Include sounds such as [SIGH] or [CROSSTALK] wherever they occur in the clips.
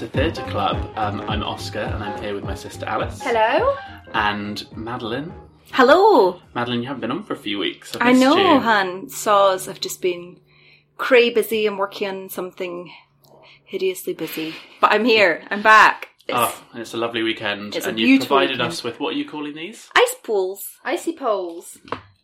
To Theatre Club. Um, I'm Oscar and I'm here with my sister Alice. Hello. And Madeline. Hello. Madeline, you haven't been on for a few weeks. I've I know, you. Han. Saws. I've just been cray busy and working on something hideously busy. But I'm here. I'm back. It's Oh, and it's a lovely weekend. It's a and you've beautiful provided weekend. us with what are you calling these? ice pools. Icy poles.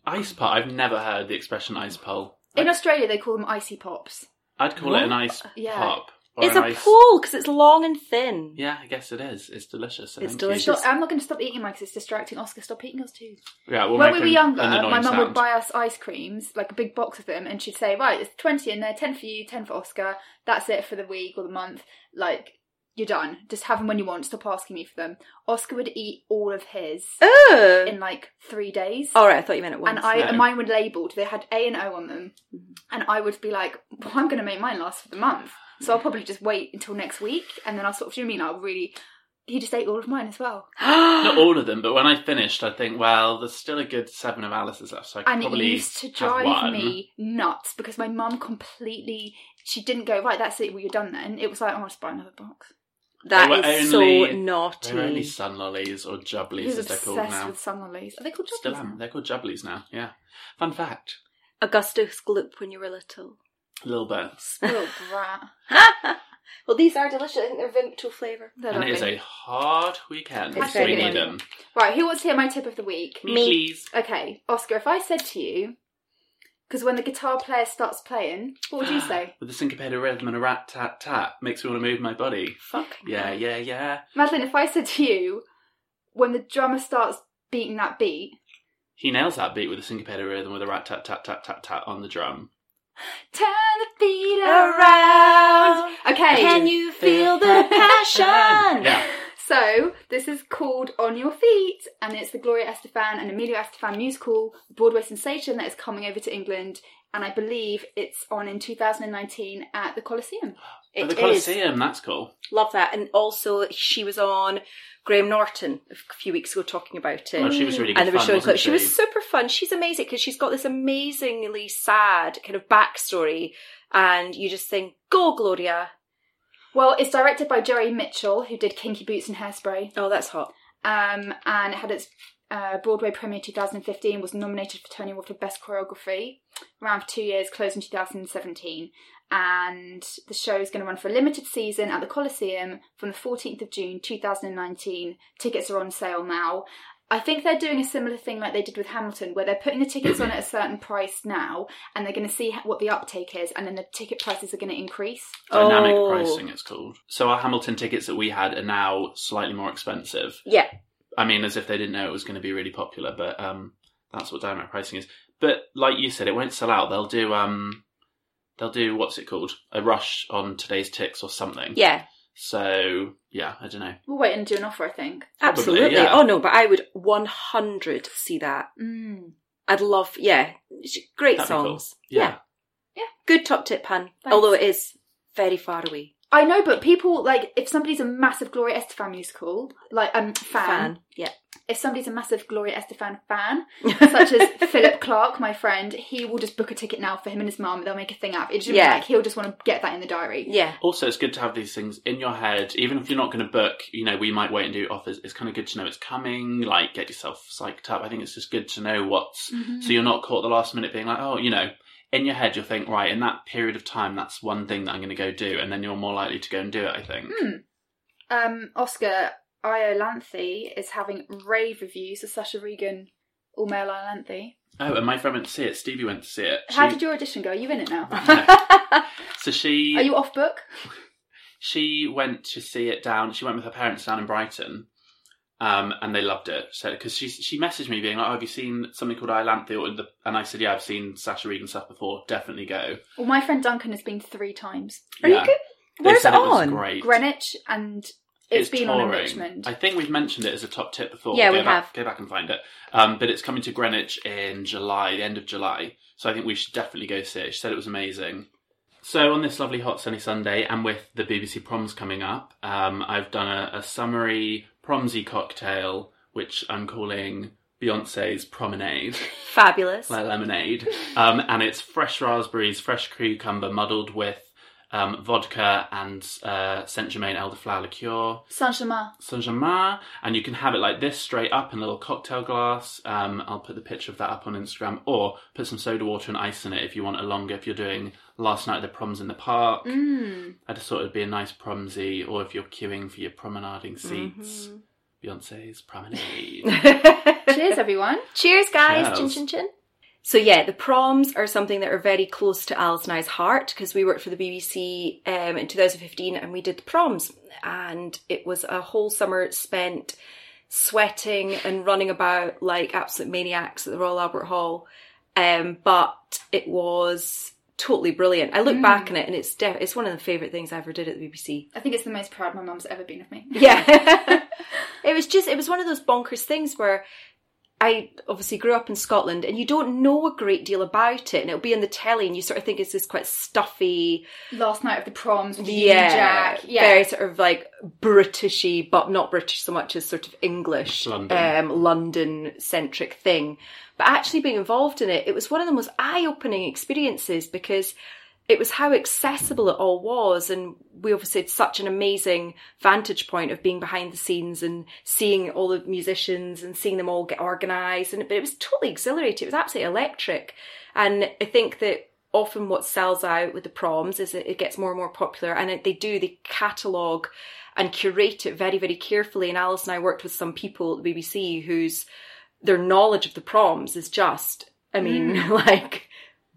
Ice pop. I've never heard the expression ice pole. In Australia, they call them icy pops. I'd call it an ice Yeah. pop. Or It's a ice... pool because it's long and thin. Yeah, I guess it is. It's delicious. so It's thank you. delicious. Stop, I'm not going to stop eating mine because it's distracting. Oscar, stop eating yours too. Yeah, we'll when make we were younger, an my mum would buy us ice creams, like a big box of them, and she'd say, "Right, it's twenty in there, ten for you, ten for Oscar. That's it for the week or the month. Like you're done. Just have them when you want. Stop asking me for them." Oscar would eat all of his Ugh. in like three days. All right, I thought you meant it once. and I No. and mine were labelled. They had A and O on them, Mm-hmm. and I would be like, well, "I'm going to make mine last for the month." So I'll probably just wait until next week, and then I'll sort of. Do you know what I mean? I'll really. He just ate all of mine as well, [GASPS] Not all of them, but when I finished, I think, well, there's still a good seven of Alice's left, so I could and it probably used to have drive one. me nuts because my mum completely. She didn't go right. That's it. Well, you're done then. It was like, oh, I'll just buy another box. that They were is only- so naughty. They're only sun lollies or jubblies, He was as they're called obsessed now. with sun lollies. Are they called Still jubblies am. now? They're called jubblies now. Yeah. Fun fact. Augustus Gloop when you were little. A little bit. Spoiled [LAUGHS] brat. [LAUGHS] well, these are delicious. I think they're Vimto flavour. They're and it is a hard weekend, It's so we very need good. them. Right, who wants to hear my tip of the week? Me, Me. please. Okay, Oscar, if I said to you, because when the guitar player starts playing, what would you [GASPS] say? With a syncopated rhythm and a rat tat tat, makes me want to move my body. Fuck. Yeah, yeah, yeah. Madeline, if I said to you, when the drummer starts beating that beat, He nails that beat with a syncopated rhythm with a rat tat tat tat tat tat on the drum. Turn the beat Around. around. Okay. Can you feel the [LAUGHS] passion? Yeah. So this is called On Your Feet, and it's the Gloria Estefan and Emilio Estefan musical Broadway sensation that is coming over to England, and I believe it's on in 2019 at the Coliseum. At It the is. Coliseum, that's cool. Love that. And also, she was on Graham Norton a few weeks ago talking about it. Oh, she was really good and they were showing wasn't clips. she? She was super fun. She's amazing because she's got this amazingly sad kind of backstory, and you just think, "Go, Gloria!" Well, it's directed by Jerry Mitchell, who did Kinky Boots and Hairspray, Oh, that's hot. um, and it had its uh, Broadway premiere 2015. Was nominated for Tony Award for Best Choreography, ran for two years, closed in 2017. And the show is going to run for a limited season at the Coliseum from the 14th of June 2019. Tickets are on sale now. I think they're doing a similar thing like they did with Hamilton, where they're putting the tickets on at a certain price now, and they're going to see what the uptake is, and then the ticket prices are going to increase. Dynamic Oh. pricing, it's called. So our Hamilton tickets that we had are now slightly more expensive. Yeah, I mean, as if they didn't know it was going to be really popular, but um, that's what dynamic pricing is. But like you said, it won't sell out. They'll do um, they'll do what's it called? A rush on today's ticks or something. yeah, So yeah, I don't know. We'll wait and do an offer, I think. Probably, absolutely. yeah. Oh no, but I would one hundred see that. Mm. I'd love, yeah, great That'd be cool. songs. Yeah. Yeah. good top tip, Han. Thanks. Although it is very far away. I know, but people like if somebody's a massive Gloria Estefan musical, like um fan, Fan, yeah. if somebody's a massive Gloria Estefan fan, [LAUGHS] such as Philip Clark, my friend, he will just book a ticket now for him and his mum. They'll make a thing out. of it. It's just Yeah. like he'll just want to get that in the diary. Yeah, Also, it's good to have these things in your head, even if you're not going to book. You know, we might wait and do offers. It's kind of good to know it's coming. Like, get yourself psyched up. I think it's just good to know what's Mm-hmm. so you're not caught at the last minute being like, oh, you know, in your head you'll think, right, in that period of time, that's one thing that I'm going to go do, and then you're more likely to go and do it. I think. Hmm. Um, Oscar Iolanthe is having rave reviews of Sasha Regan, All Male Iolanthe. Oh, and my friend went to see it. Stevie went to see it. How She- did your audition go? Are you in it now? [LAUGHS] [LAUGHS] So she Are you off book? [LAUGHS] she went to see it down. She went with her parents down in Brighton, um, and they loved it. So because she she messaged me being like, oh, "Have you seen something called Iolanthe?" Or the, and I said, "Yeah, I've seen Sasha Regan stuff before. Definitely go." Well, my friend Duncan has been three times. Are Yeah. you good? Where's it on? great. Greenwich, and it's been on in. Richmond. I think we've mentioned it as a top tip before. Yeah, go we back, have. Go back and find it. Um, but it's coming to Greenwich in July, the end of July. So I think we should definitely go see it. She said it was amazing. So on this lovely hot sunny Sunday, and with the BBC proms coming up, um, I've done a, a summery promsy cocktail, which I'm calling Beyonce's Promenade Fabulous. like lemonade. Um, and it's fresh raspberries, fresh cucumber muddled with um, vodka and uh, Saint Germain elderflower liqueur. Saint Germain. Saint Germain, and you can have it like this straight up in a little cocktail glass. Um, I'll put the picture of that up on Instagram, or put some soda water and ice in it if you want a longer. If you're doing last night of the proms in the park, Mm. I just thought it'd be a nice promsy, or if you're queuing for your promenading seats, Mm-hmm. Beyonce's promenade. [LAUGHS] Cheers, everyone. Cheers, guys. Cheers. Chin, chin, chin. So yeah, the proms are something that are very close to Alice and I's heart because we worked for the BBC um, in 2015 and we did the proms, and it was a whole summer spent sweating and running about like absolute maniacs at the Royal Albert Hall. Um, but it was totally brilliant. I look back on it and it's def- it's one of the favourite things I ever did at the BBC. I think it's the most proud my mum's ever been of me. Yeah. [LAUGHS] [LAUGHS] it was just, it was one of those bonkers things where I obviously grew up in Scotland and you don't know a great deal about it and it'll be in the telly and you sort of think it's this quite stuffy, Last night of the proms with Union yeah, Jack. Yeah. very sort of like Britishy, but not British so much as sort of English, London. um, London centric thing. But actually being involved in it, it was one of the most eye opening experiences because it was how accessible it all was. And we obviously had such an amazing vantage point of being behind the scenes and seeing all the musicians and seeing them all get organised. And but it was totally exhilarating. It was absolutely electric. And I think that often what sells out with the proms is that it gets more and more popular and it, they do, they catalogue and curate it very, very carefully. And Alice and I worked with some people at the BBC whose their knowledge of the proms is just, I mean, mm. [LAUGHS] like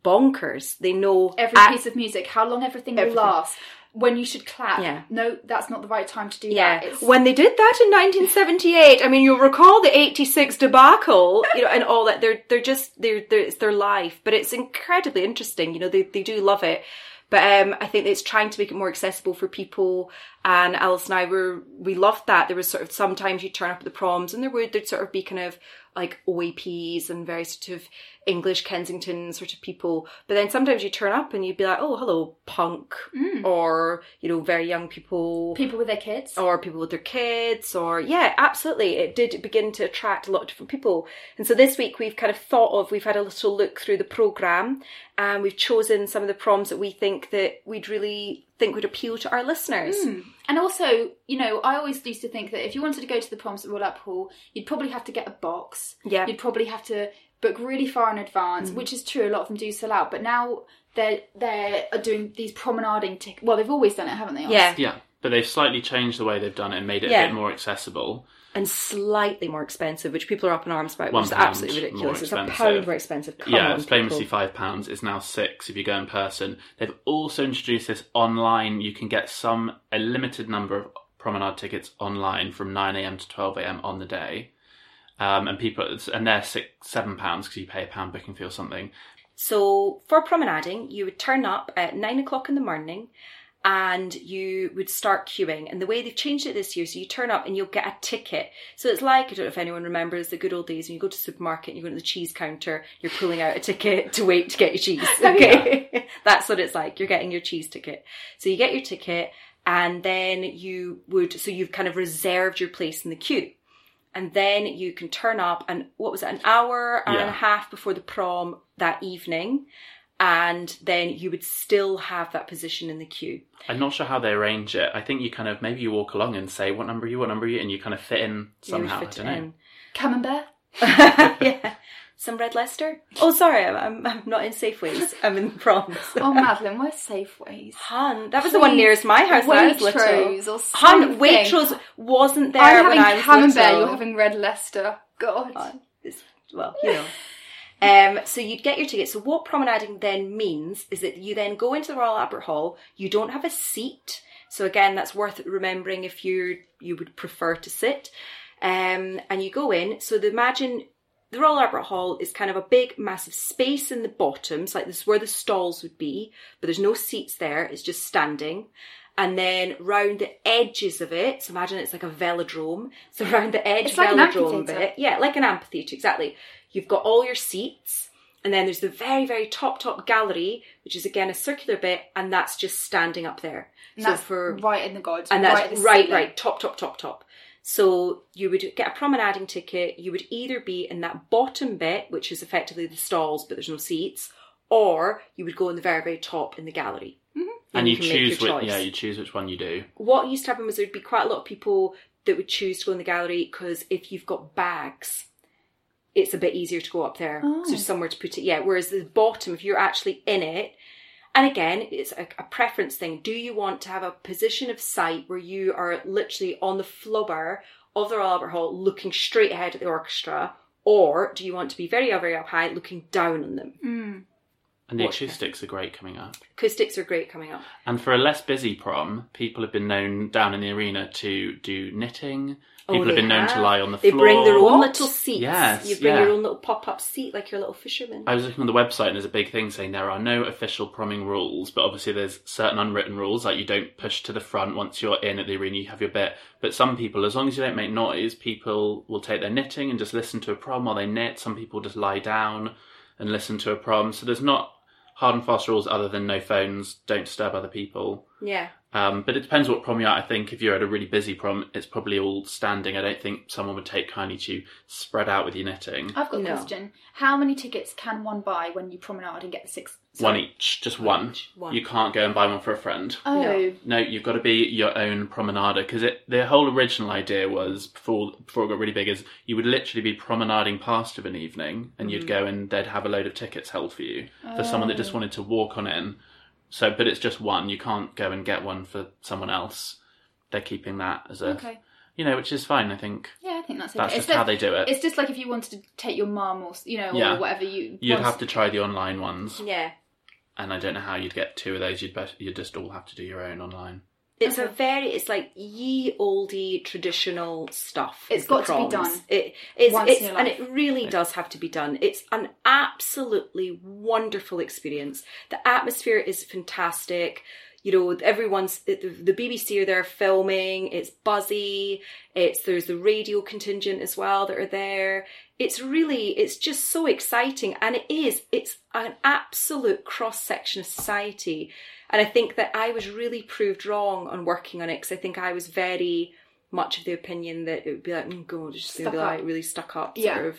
bonkers. They know Every at- piece of music, how long everything, Everything. will last, when you should clap. Yeah. No, that's not the right time to do Yeah, that. It's, when they did that in 1978, I mean, you'll recall the 86 debacle, you know, and all that. They're they're just they're, they're it's their life, but it's incredibly interesting. You know, they they do love it, but um, I think it's trying to make it more accessible for people. And Alice and I were we loved that. There was sort of sometimes you'd turn up at the proms, and there would there'd sort of be kind of like OAPs and very sort of English Kensington sort of people. But then sometimes you turn up and you'd be like, oh, hello, punk, mm. or you know, very young people people with their kids. or people with their kids or yeah absolutely it did begin to attract a lot of different people and so this week we've kind of thought of we've had a little look through the program and we've chosen some of the proms that we think that we'd really think would appeal to our listeners mm. And also, you know, I always used to think that if you wanted to go to the proms at Royal Albert Hall, you'd probably have to get a box. Yeah. You'd probably have to book really far in advance, mm. which is true. A lot of them do sell out, but now they're they are doing these promenading tickets. Well, they've always done it, haven't they? yeah yeah, but they've slightly changed the way they've done it and made it Yeah. a bit more accessible. and slightly more expensive which people are up in arms about One which is absolutely ridiculous it's a expensive. pound more expensive Come yeah, it's famously people. five pounds. It's now six if you go in person. They've also introduced this online. You can get some a limited number of promenade tickets online from nine a.m. to twelve a.m. on the day, um, and people and they're six seven pounds because you pay a pound booking fee or something. So for promenading, you would turn up at nine o'clock in the morning and you would start queuing. And the way they've changed it this year, so you turn up and you'll get a ticket. So it's like, I don't know if anyone remembers the good old days when you go to the supermarket and you go to the cheese counter, you're pulling out a ticket to wait to get your cheese. [LAUGHS] Okay. [LAUGHS] That's what it's like. You're getting your cheese ticket. So you get your ticket and then you would, so you've kind of reserved your place in the queue. And then you can turn up and what was it, an hour, hour and a half before the prom that evening. And then you would still have that position in the queue. I'm not sure how they arrange it. I think you kind of maybe you walk along and say what number are you, what number are you, and you kind of fit in You somehow. fit I don't it know. in. Camembert. [LAUGHS] yeah. Some red Leicester. Oh, sorry, I'm, I'm, not in Safeways. I'm in the proms. [LAUGHS] Oh, Madeline, where's Safeways? Hun, that was the one nearest my house when I was little. Waitrose or Hun, something. Waitrose wasn't there I'm when having I was Camembert. little. You're having Red Leicester. God. It's, well, you know. Um, so you'd get your ticket. So what promenading then means is that you then go into the Royal Albert Hall. You don't have a seat. So again, that's worth remembering if you you would prefer to sit. Um, and you go in. So the, imagine the Royal Albert Hall is kind of a big, massive space in the bottom. So like this is where the stalls would be, but there's no seats there. It's just standing. And then round the edges of it, so imagine it's like a velodrome. So [LAUGHS] around the edge It's like velodrome bit, yeah, like an amphitheatre, exactly. You've got all your seats, and then there's the very, very top, top gallery, which is again a circular bit, and that's just standing up there. And so that's for right in the gods. and that's at the right, right, top, top, top, top. So you would get a promenading ticket. You would either be in that bottom bit, which is effectively the stalls, but there's no seats, or you would go in the very, very top in the gallery. Mm-hmm. And you, you choose which, choice. yeah, you choose which one you do. what used to happen was there'd be quite a lot of people that would choose to go in the gallery because if you've got bags, it's a bit easier to go up there. Oh. So somewhere to put it. Yeah. Whereas the bottom, if you're actually in it, and again, it's a, a preference thing. Do you want to have a position of sight where you are literally on the flubber of the Royal Albert Hall looking straight ahead at the orchestra? Or do you want to be very, very up high looking down on them? Mm. And the What- acoustics are great coming up. Acoustics are great coming up. And for a less busy prom, people have been known down in the arena to do knitting. Oh, People have been known to lie on the They floor. They bring their own What? little seats. Yes, you bring yeah. your own little pop up seat like your little fisherman. I was looking on the website and there's a big thing saying there are no official promming rules, but obviously there's certain unwritten rules like you don't push to the front once you're in at the arena, you have your bit. But some people, as long as you don't make noise, people will take their knitting and just listen to a prom while they knit. Some people just lie down and listen to a prom. So there's not hard and fast rules other than no phones, don't disturb other people. yeah. Um, but it depends what prom you're at. I think if you're at a really busy prom, it's probably all standing. I don't think someone would take kindly to spread out with your knitting. I've got a No. question. How many tickets can one buy when you promenade and get the six? One each, just one. each, one. You can't go and buy one for a friend. Oh, No. No, you've got to be your own promenader because. The whole original idea was before before it got really big is you would literally be promenading past of an evening and you'd go and they'd have a load of tickets held for you for someone that just wanted to walk on in. So, but it's just one. You can't go and get one for someone else. They're keeping that as a, okay. you know, which is fine. I think Yeah, I think that's okay. that's It's just how they do it. It's just like if you wanted to take your mum or you know Yeah. or whatever you. You'd have to try the online ones, Yeah. and I don't know how you'd get two of those. You'd best, you'd just all have to do your own online. It's a very, it's like ye oldie traditional stuff. It's got to be done. It, it's, Once in it's, your and it really does have to be done. It's an absolutely wonderful experience. The atmosphere is fantastic. You know, everyone's the, the BBC are there filming. It's buzzy. It's there's the radio contingent as well that are there. It's really, it's just so exciting, and it is. It's an absolute cross section of society. And I think that I was really proved wrong on working on it because I think I was very much of the opinion that it would be like, mm, God, it's just going to be Stuck up. like really stuck up, Yeah. sort of.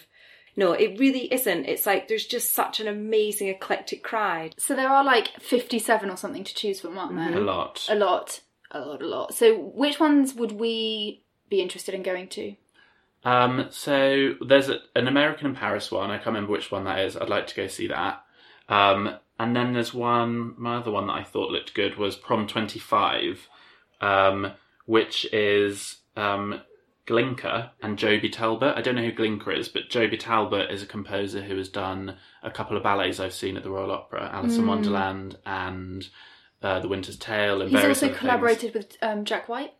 No, it really isn't. It's like there's just such an amazing eclectic crowd. So there are like fifty-seven or something to choose from, aren't there? A lot. A lot, a lot, a lot. So which ones would we be interested in going to? Um, so there's a, an American in Paris one. I can't remember which one that is. I'd like to go see that. Um, and then there's one. My other one that I thought looked good was Prom 25, um, which is um, Glinka and Joby Talbot. I don't know who Glinka is, but Joby Talbot is a composer who has done a couple of ballets I've seen at the Royal Opera, Alice in Wonderland and uh, The Winter's Tale, and He's various also other things. collaborated with um, Jack White.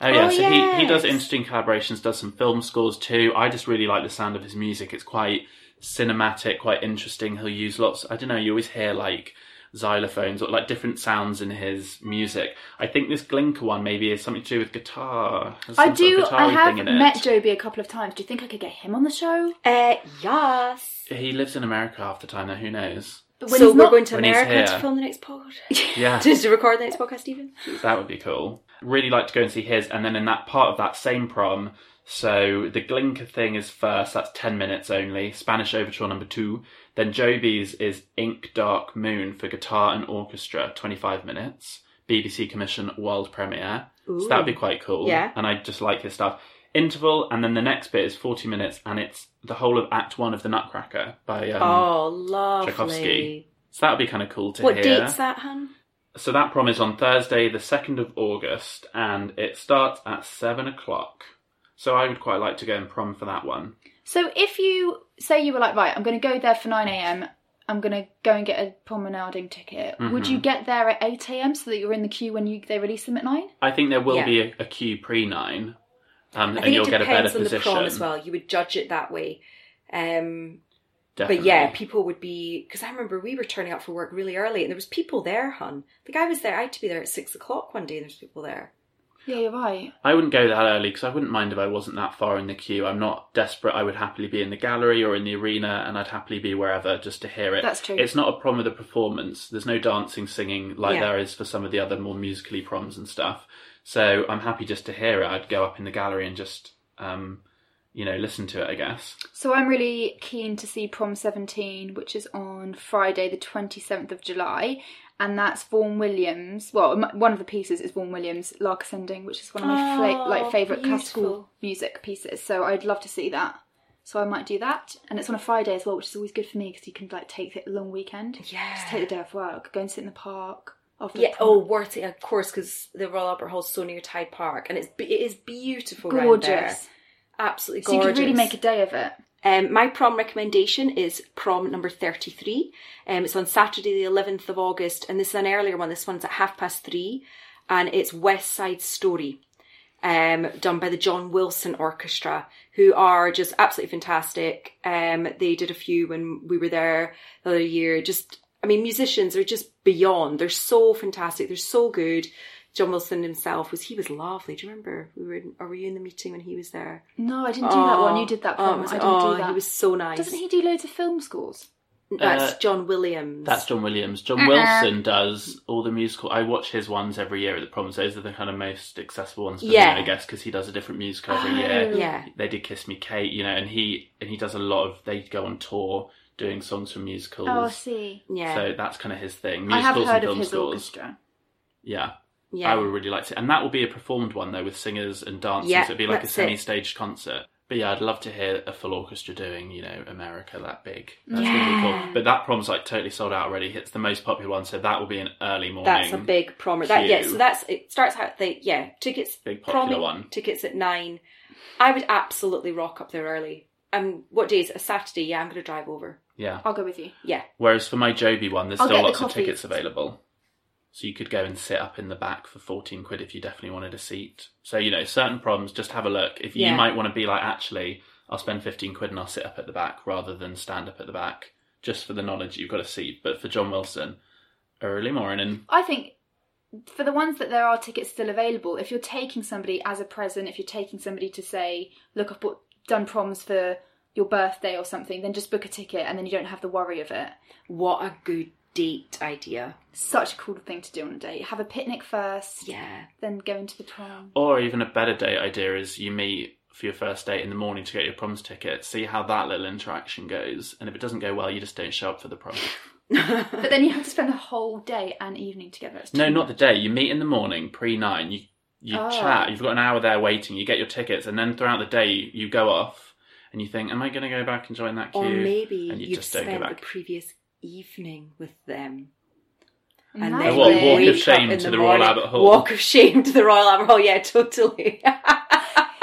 Oh yeah, Oh, so he, he does yes. interesting collaborations, does some film scores too. I just really like the sound of his music. It's quite cinematic, quite interesting. He'll use lots. I don't know. You always hear like xylophones or like different sounds in his music. I think this Glinka one maybe is something to do with guitar. Has I some sort of do. I guitar-y have thing in it. met Joby a couple of times. Do you think I could get him on the show? Uh, yes. He lives in America half the time. Though who knows? But when so he's we're not- going to when he's America to here. film the next pod. [LAUGHS] Yeah, Just to record the next podcast, even. That would be cool. Really like to go and see his, and then in that part of that same prom, so the Glinka thing is first. That's ten minutes only. Spanish Overture number two. Then Joby's is Ink Dark Moon for guitar and orchestra, twenty-five minutes. BBC commission world premiere. So that would be quite cool. Yeah. And I just like his stuff. Interval, and then the next bit is forty minutes, and it's the whole of Act One of the Nutcracker by um, oh, lovely. Tchaikovsky. So that would be kind of cool to What hear. What date's that, hun? So that prom is on Thursday, the 2nd of August, and it starts at 7 o'clock. So I would quite like to go and prom for that one. So if you say you were like, right, I'm going to go there for nine a.m. I'm going to go and get a promenading ticket. Would Mm-hmm. you get there at eight a.m. so that you're in the queue when you they release them at nine? I think there will Yeah. be a, a queue pre 9, um, I and you'll it get a better depends on the position. prom as well. You would judge it that way. Um, Definitely. But yeah, people would be because I remember we were turning up for work really early, and there was people there, hun. Like I was there, I had to be there at six o'clock one day, and there's people there. Yeah, you're right. I wouldn't go that early because I wouldn't mind if I wasn't that far in the queue. I'm not desperate. I would happily be in the gallery or in the arena, and I'd happily be wherever just to hear it. That's true. It's not a prom with a performance. There's no dancing, singing like Yeah. there is for some of the other more musically proms and stuff. So I'm happy just to hear it. I'd go up in the gallery and just, um, you know, listen to it. I guess. So I'm really keen to see Prom 17, which is on Friday, the 27th of July. And that's Vaughan Williams. Well, one of the pieces is Vaughan Williams' Lark Ascending, which is one of my oh, fla- Oh, like favorite classical music pieces. So I'd love to see that. So I might do that, and it's on a Friday as well, which is always good for me because you can like take a long weekend. Yeah. just take the day off work, go and sit in the park. After Yeah. the. Oh, worth it, of course, because the Royal Albert Hall's so near Hyde Park, and it's it is beautiful. gorgeous. absolutely gorgeous. So you could really make a day of it. Um, my prom recommendation is prom number 33. Um, it's on Saturday, the 11th of August, and this is an earlier one. This one's at half past three, and it's West Side Story, um, done by the John Wilson Orchestra, who are just absolutely fantastic. Um, they did a few when we were there the other year. Just, I mean, musicians are just beyond. They're so fantastic. They're so good. John Wilson himself was he was lovely. Do you remember we were? In, or were you in the meeting when he was there? No, I didn't do that one. You did that Oh, prom. I didn't oh, do that. he was so nice. Doesn't he do loads of film scores? That's Uh, John Williams. That's John Williams. John Uh-uh. Wilson does all the musical. I watch his ones every year at the proms. Those are the kind of most accessible ones for Yeah. me, I guess, because he does a different musical every Oh. year. yeah. They did Kiss Me Kate, you know, and he and he does a lot of. They go on tour doing songs from musicals. Oh, I see. Yeah. So that's kind of his thing. I have Musicals heard and of his scores. orchestra. Yeah. Yeah. I would really like to, and that will be a performed one though, with singers and dancers. Yeah, It'd be like a that's it. semi-staged concert. But yeah, I'd love to hear a full orchestra doing, you know, America that big. That's gonna be Yeah. cool. But that prom's like totally sold out already. It's the most popular one, so that will be an early morning. That's a big promer. That yeah. So that's it. Starts out the yeah tickets. Big popular promi- one. Tickets at nine. I would absolutely rock up there early. Um, what day is it? A Saturday? Yeah, I'm going to drive over. Yeah. I'll go with you. Yeah. Whereas for my Joby one, there's I'll still get the lots of coffee. tickets available. So you could go and sit up in the back for 14 quid if you definitely wanted a seat. So, you know, certain proms, just have a look. If you Yeah. might want to be like, actually, I'll spend 15 quid and I'll sit up at the back rather than stand up at the back, just for the knowledge you've got a seat. But for John Wilson, early morning, I think for the ones that there are tickets still available, if you're taking somebody as a present, if you're taking somebody to say, look, I've bought, done proms for your birthday or something, then just book a ticket and then you don't have the worry of it. What a good date idea. Such a cool thing to do on a date. Have a picnic first, Yeah. then go into the prom. or even a better date idea is you meet for your first date in the morning to get your proms ticket, see how that little interaction goes. And if it doesn't go well, you just don't show up for the prom. [LAUGHS] But then you have to spend the whole day and evening together. It's No, not the day. You meet in the morning, pre nine. You you Oh. chat. You've got an hour there waiting. You get your tickets, and then throughout the day, you, you go off and you think, "Am I going to go back and join that queue?" Or maybe and you you've just don't go spent the back. previous evening with them. And And then A what, walk of shame to the Royal morning. Albert Hall. Walk of shame to the Royal Albert Hall. Yeah, [LAUGHS] totally. [LAUGHS]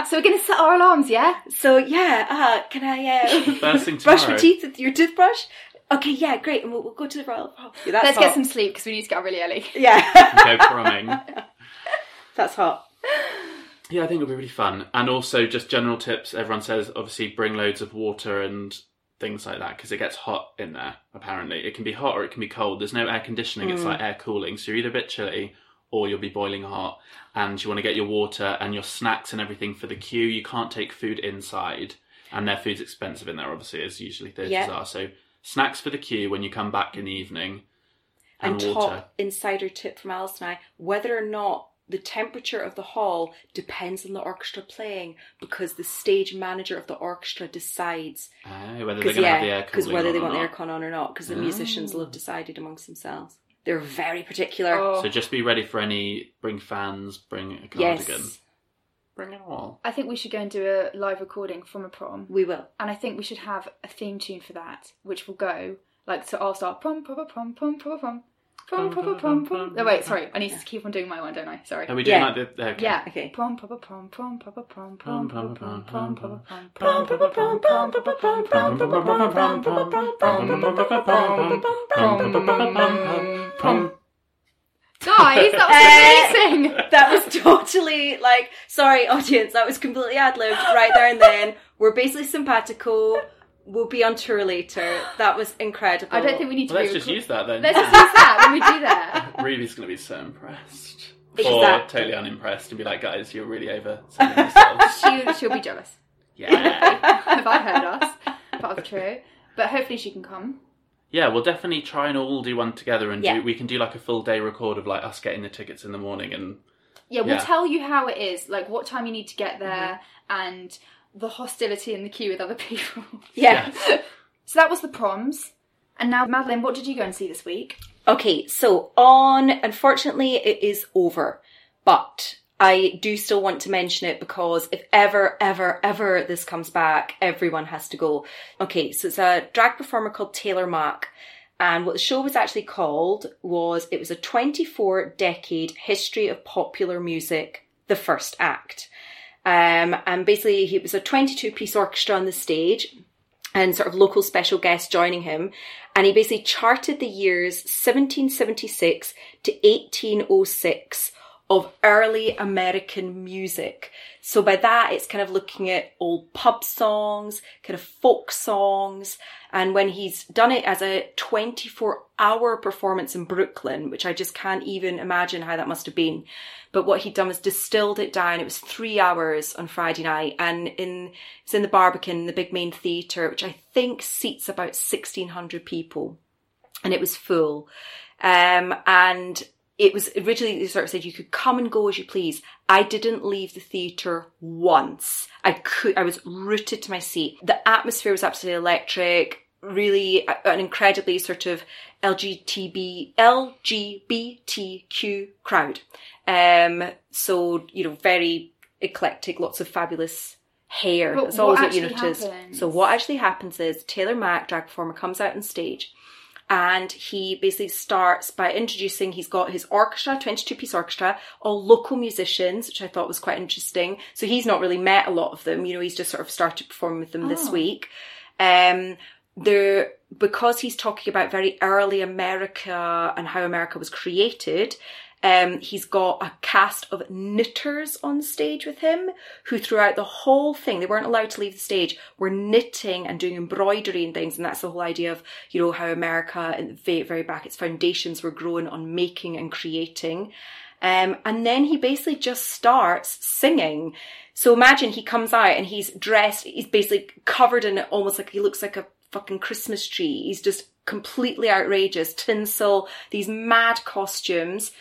So we're going to set our alarms, yeah? so yeah, uh, can I uh, [LAUGHS] brush tomorrow. my teeth with your toothbrush? Okay, yeah, great. And we'll, we'll go to the Royal Albert Hall. Yeah, that's Let's hot. get some sleep because we need to get up really early. Yeah, go promming. that's hot. Yeah, I think it'll be really fun. And also, just general tips. Everyone says, obviously, bring loads of water and things like that because it gets hot in there. Apparently, it can be hot or it can be cold. There's no air conditioning. It's hmm. like air cooling, so you're either a bit chilly or you'll be boiling hot. And you want to get your water and your snacks and everything for the queue. You can't take food inside, and their food's expensive in there. Obviously, as usually theatres Yeah. are. So snacks for the queue when you come back in the evening, and, And water. top insider tip from Alice and I: whether or not the temperature of the hall depends on the orchestra playing, because the stage manager of the orchestra decides. Ah, whether they're Because going to have the yeah, air because cooling whether they want the aircon on or not, because the musicians Oh. will have decided amongst themselves. They're very particular. Oh. So just be ready for any. Bring fans. Bring a yes. Bring it all. I think we should go and do a live recording from a prom. we will. And I think we should have a theme tune for that, which will go like so. I'll start prom prom prom prom prom prom prom prom prom prom. No wait, sorry. I need to keep on doing my one, don't I? Sorry. Are we doing Yeah. like the okay. Yeah. Okay. Prom prom prom prom prom prom prom prom prom Prom, prom, prom, prom, prom, prom, prom, prom, prom, prom, prom, prom. Guys, that was amazing. That was totally like, sorry, audience, that was completely ad libbed right there and then. We're basically simpatico. We'll be on tour later. That was incredible. I don't think we need to. Well, let's just record- use that then. Let's just use that when we do that. [LAUGHS] Ruby's going to be so impressed. Exactly. Or totally unimpressed and be like, guys, you're really over selling yourselves. She she'll be jealous. yeah. [LAUGHS] Have I heard us? Part of the trio. But hopefully she can come. Yeah, we'll definitely try and all do one together and Yeah. do we can do like a full day record of like us getting the tickets in the morning and Yeah, we'll Yeah. tell you how it is, like what time you need to get there, mm-hmm. and the hostility in the queue with other [LAUGHS] people. Yeah. [LAUGHS] so that was the proms. And now, Madeline, what did you go and see this week? Okay, so on, unfortunately, it is over, but I do still want to mention it because if ever, ever, ever this comes back, everyone has to go. Okay, so it's a drag performer called Taylor Mac. And what the show was actually called was it was a 24 decade history of popular music, the first act. Um, and basically, he was a 22 piece orchestra on the stage and sort of local special guests joining him. And he basically charted the years 1776 to 1806 of early American music. So by that, it's kind of looking at old pub songs, kind of folk songs. And when he's done it as a 24 hour performance in Brooklyn, which I just can't even imagine how that must have been. But what he'd done was distilled it down. It was three hours on Friday night and in, it's in the Barbican, the big main theatre, which I think seats about 1600 people. And it was full. Um, and it was originally they sort of said you could come and go as you please. I didn't leave the theatre once. I could I was rooted to my seat. The atmosphere was absolutely electric, really an incredibly sort of LGTB LGBTQ crowd. Um so, you know, very eclectic, lots of fabulous hair. But That's always what what you notice. happens? So what actually happens is Taylor Mac, drag performer, comes out on stage and he basically starts by introducing he's got his orchestra 22 piece orchestra all local musicians which i thought was quite interesting so he's not really met a lot of them you know he's just sort of started performing with them this Oh. week um there because he's talking about very early america and how america was created um, he's got a cast of knitters on stage with him who throughout the whole thing, they weren't allowed to leave the stage, were knitting and doing embroidery and things. And that's the whole idea of, you know, how America the very, very back, its foundations were growing on making and creating. Um, and then he basically just starts singing. So imagine he comes out and he's dressed, he's basically covered in it almost like he looks like a fucking Christmas tree. He's just completely outrageous, tinsel, these mad costumes.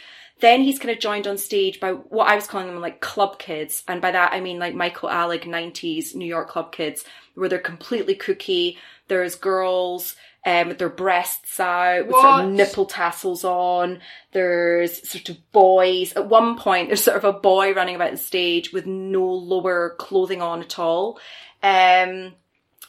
Then he's kind of joined on stage by what I was calling them like club kids. And by that I mean like Michael Alig 90s New York club kids, where they're completely kooky. There's girls um, with their breasts out, with sort of nipple tassels on. There's sort of boys. At one point, there's sort of a boy running about the stage with no lower clothing on at all. Um,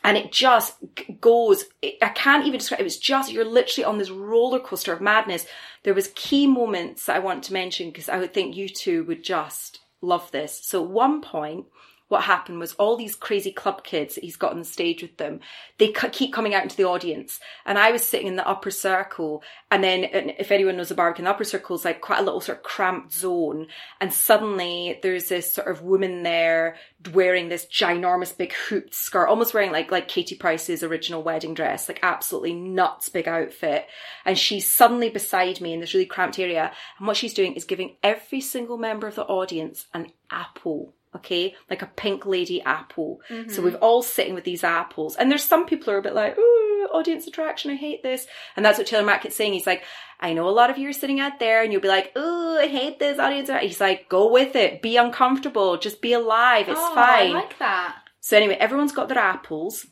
and it just goes it, i can't even describe it was just you're literally on this roller coaster of madness there was key moments i want to mention because i would think you two would just love this. So at one point what happened was all these crazy club kids that he's got on the stage with them they keep coming out into the audience. And i was sitting in the upper circle and then and if anyone knows the barbican the upper circle is like quite a little sort of cramped zone. And suddenly there's this sort of woman there wearing this ginormous big hooped skirt almost wearing like like katie price's original wedding dress like absolutely nuts big outfit. And she's suddenly beside me in this really cramped area. And what she's doing is giving every single member of the audience an apple okay? Like a pink lady apple. So mm-hmm. we've all sitting with these apples. And there's some people who are a bit like ooh audience attraction i hate this. And that's what taylor mac is saying. He's like i know a lot of you are sitting out there and you'll be like ooh i hate this audience. He's like go with it. Be uncomfortable. Just be alive. It's oh, fine. I like that. so anyway, everyone's got their apples.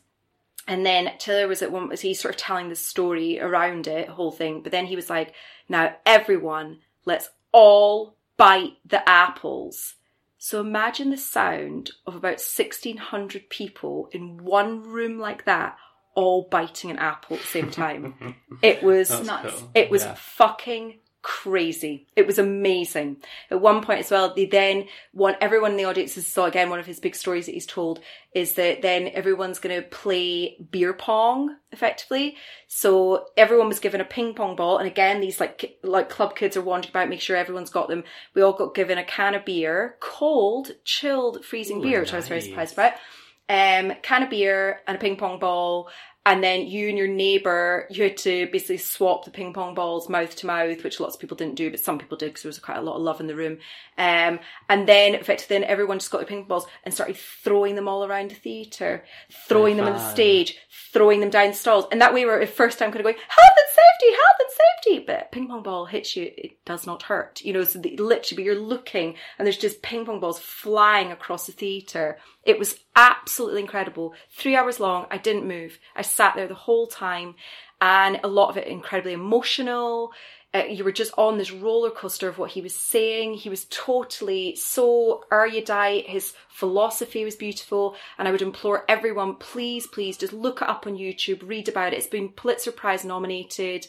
And then Taylor was at one was he sort of telling the story around it, whole thing. But then he was like, now everyone, let's all bite the apples. So imagine the sound of about 1600 people in one room like that, all biting an apple at the same time. [LAUGHS] it was That's nuts. cool. it was Yeah. fucking crazy. It was amazing. At one point as well, they then want everyone in the audience this is so again one of his big stories that he's told is that then everyone's gonna play beer pong effectively. So everyone was given a ping pong ball and again these like like club kids are wandering about, make sure everyone's got them. We all got given a can of beer, cold, chilled, freezing Ooh, beer, which I was very surprised about. Um, can of beer and a ping pong ball and then you and your neighbour, you had to basically swap the ping pong balls mouth to mouth, which lots of people didn't do, but some people did because there was quite a lot of love in the room. Um, and then effectively then everyone just got the ping pong balls and started throwing them all around the theatre, throwing them on the stage, throwing them down stalls. And that way we were at first time kind of going, health and safety, health and safety. But ping pong ball hits you, it does not hurt. You know, so the, literally, but you're looking and there's just ping pong balls flying across the theatre. It was absolutely incredible. Three hours long. I didn't move. I sat there the whole time. and a lot of it incredibly emotional. Uh, you were just on this roller coaster of what he was saying. He was totally so erudite. His philosophy was beautiful. And I would implore everyone, please, please just look it up on YouTube, read about it. It's been Pulitzer Prize nominated.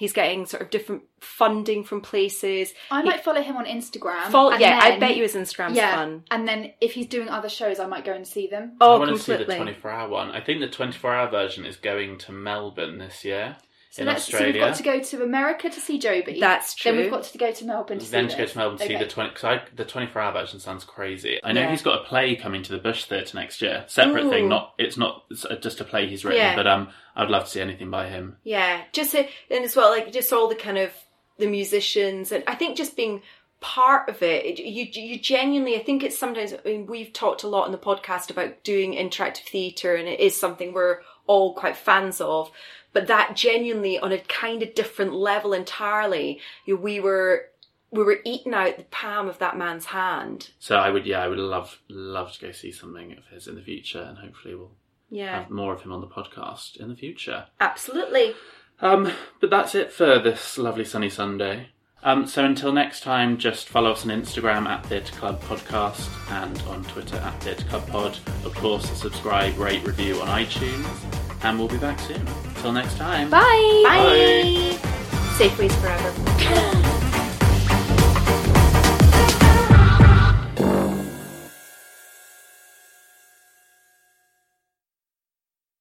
He's getting sort of different funding from places. I He- might follow him on Instagram. Follow, and yeah, I bet you his Instagram's yeah, fun. and then if he's doing other shows, I might go and see them. Oh, I want to see the 24 hour one. I think the 24 hour version is going to Melbourne this year So in let's. So we've got to go to America to see Joby. That's true. Then we've got to go to Melbourne to then see to go this. to Melbourne to see Okay. the 20 because the 24 hour version sounds crazy. I know Yeah. he's got a play coming to the Bush Theatre next year. Separate thing, not it's not it's uh, just a play he's written, Yeah. but um I'd love to see anything by him. Yeah, just uh, and as well, like just all the kind of the musicians, and I think just being part of it, it you you genuinely, I think it's sometimes. I mean, we've talked a lot on the podcast about doing interactive theatre, and it is something we're all quite fans of. But that genuinely, on a kind of different level entirely, you, we were we were eating out the palm of that man's hand. So I would yeah, I would love love to go see something of his in the future and hopefully we'll Yeah, have more of him on the podcast in the future. absolutely. Um, but that's it for this lovely sunny Sunday. Um, so until next time, just follow us on Instagram at Theatre Club Podcast and on Twitter at Theatre Club Pod. Of course, subscribe, rate, review on iTunes, and we'll be back soon. Until next time. Bye. Bye. Safe ways forever. [LAUGHS]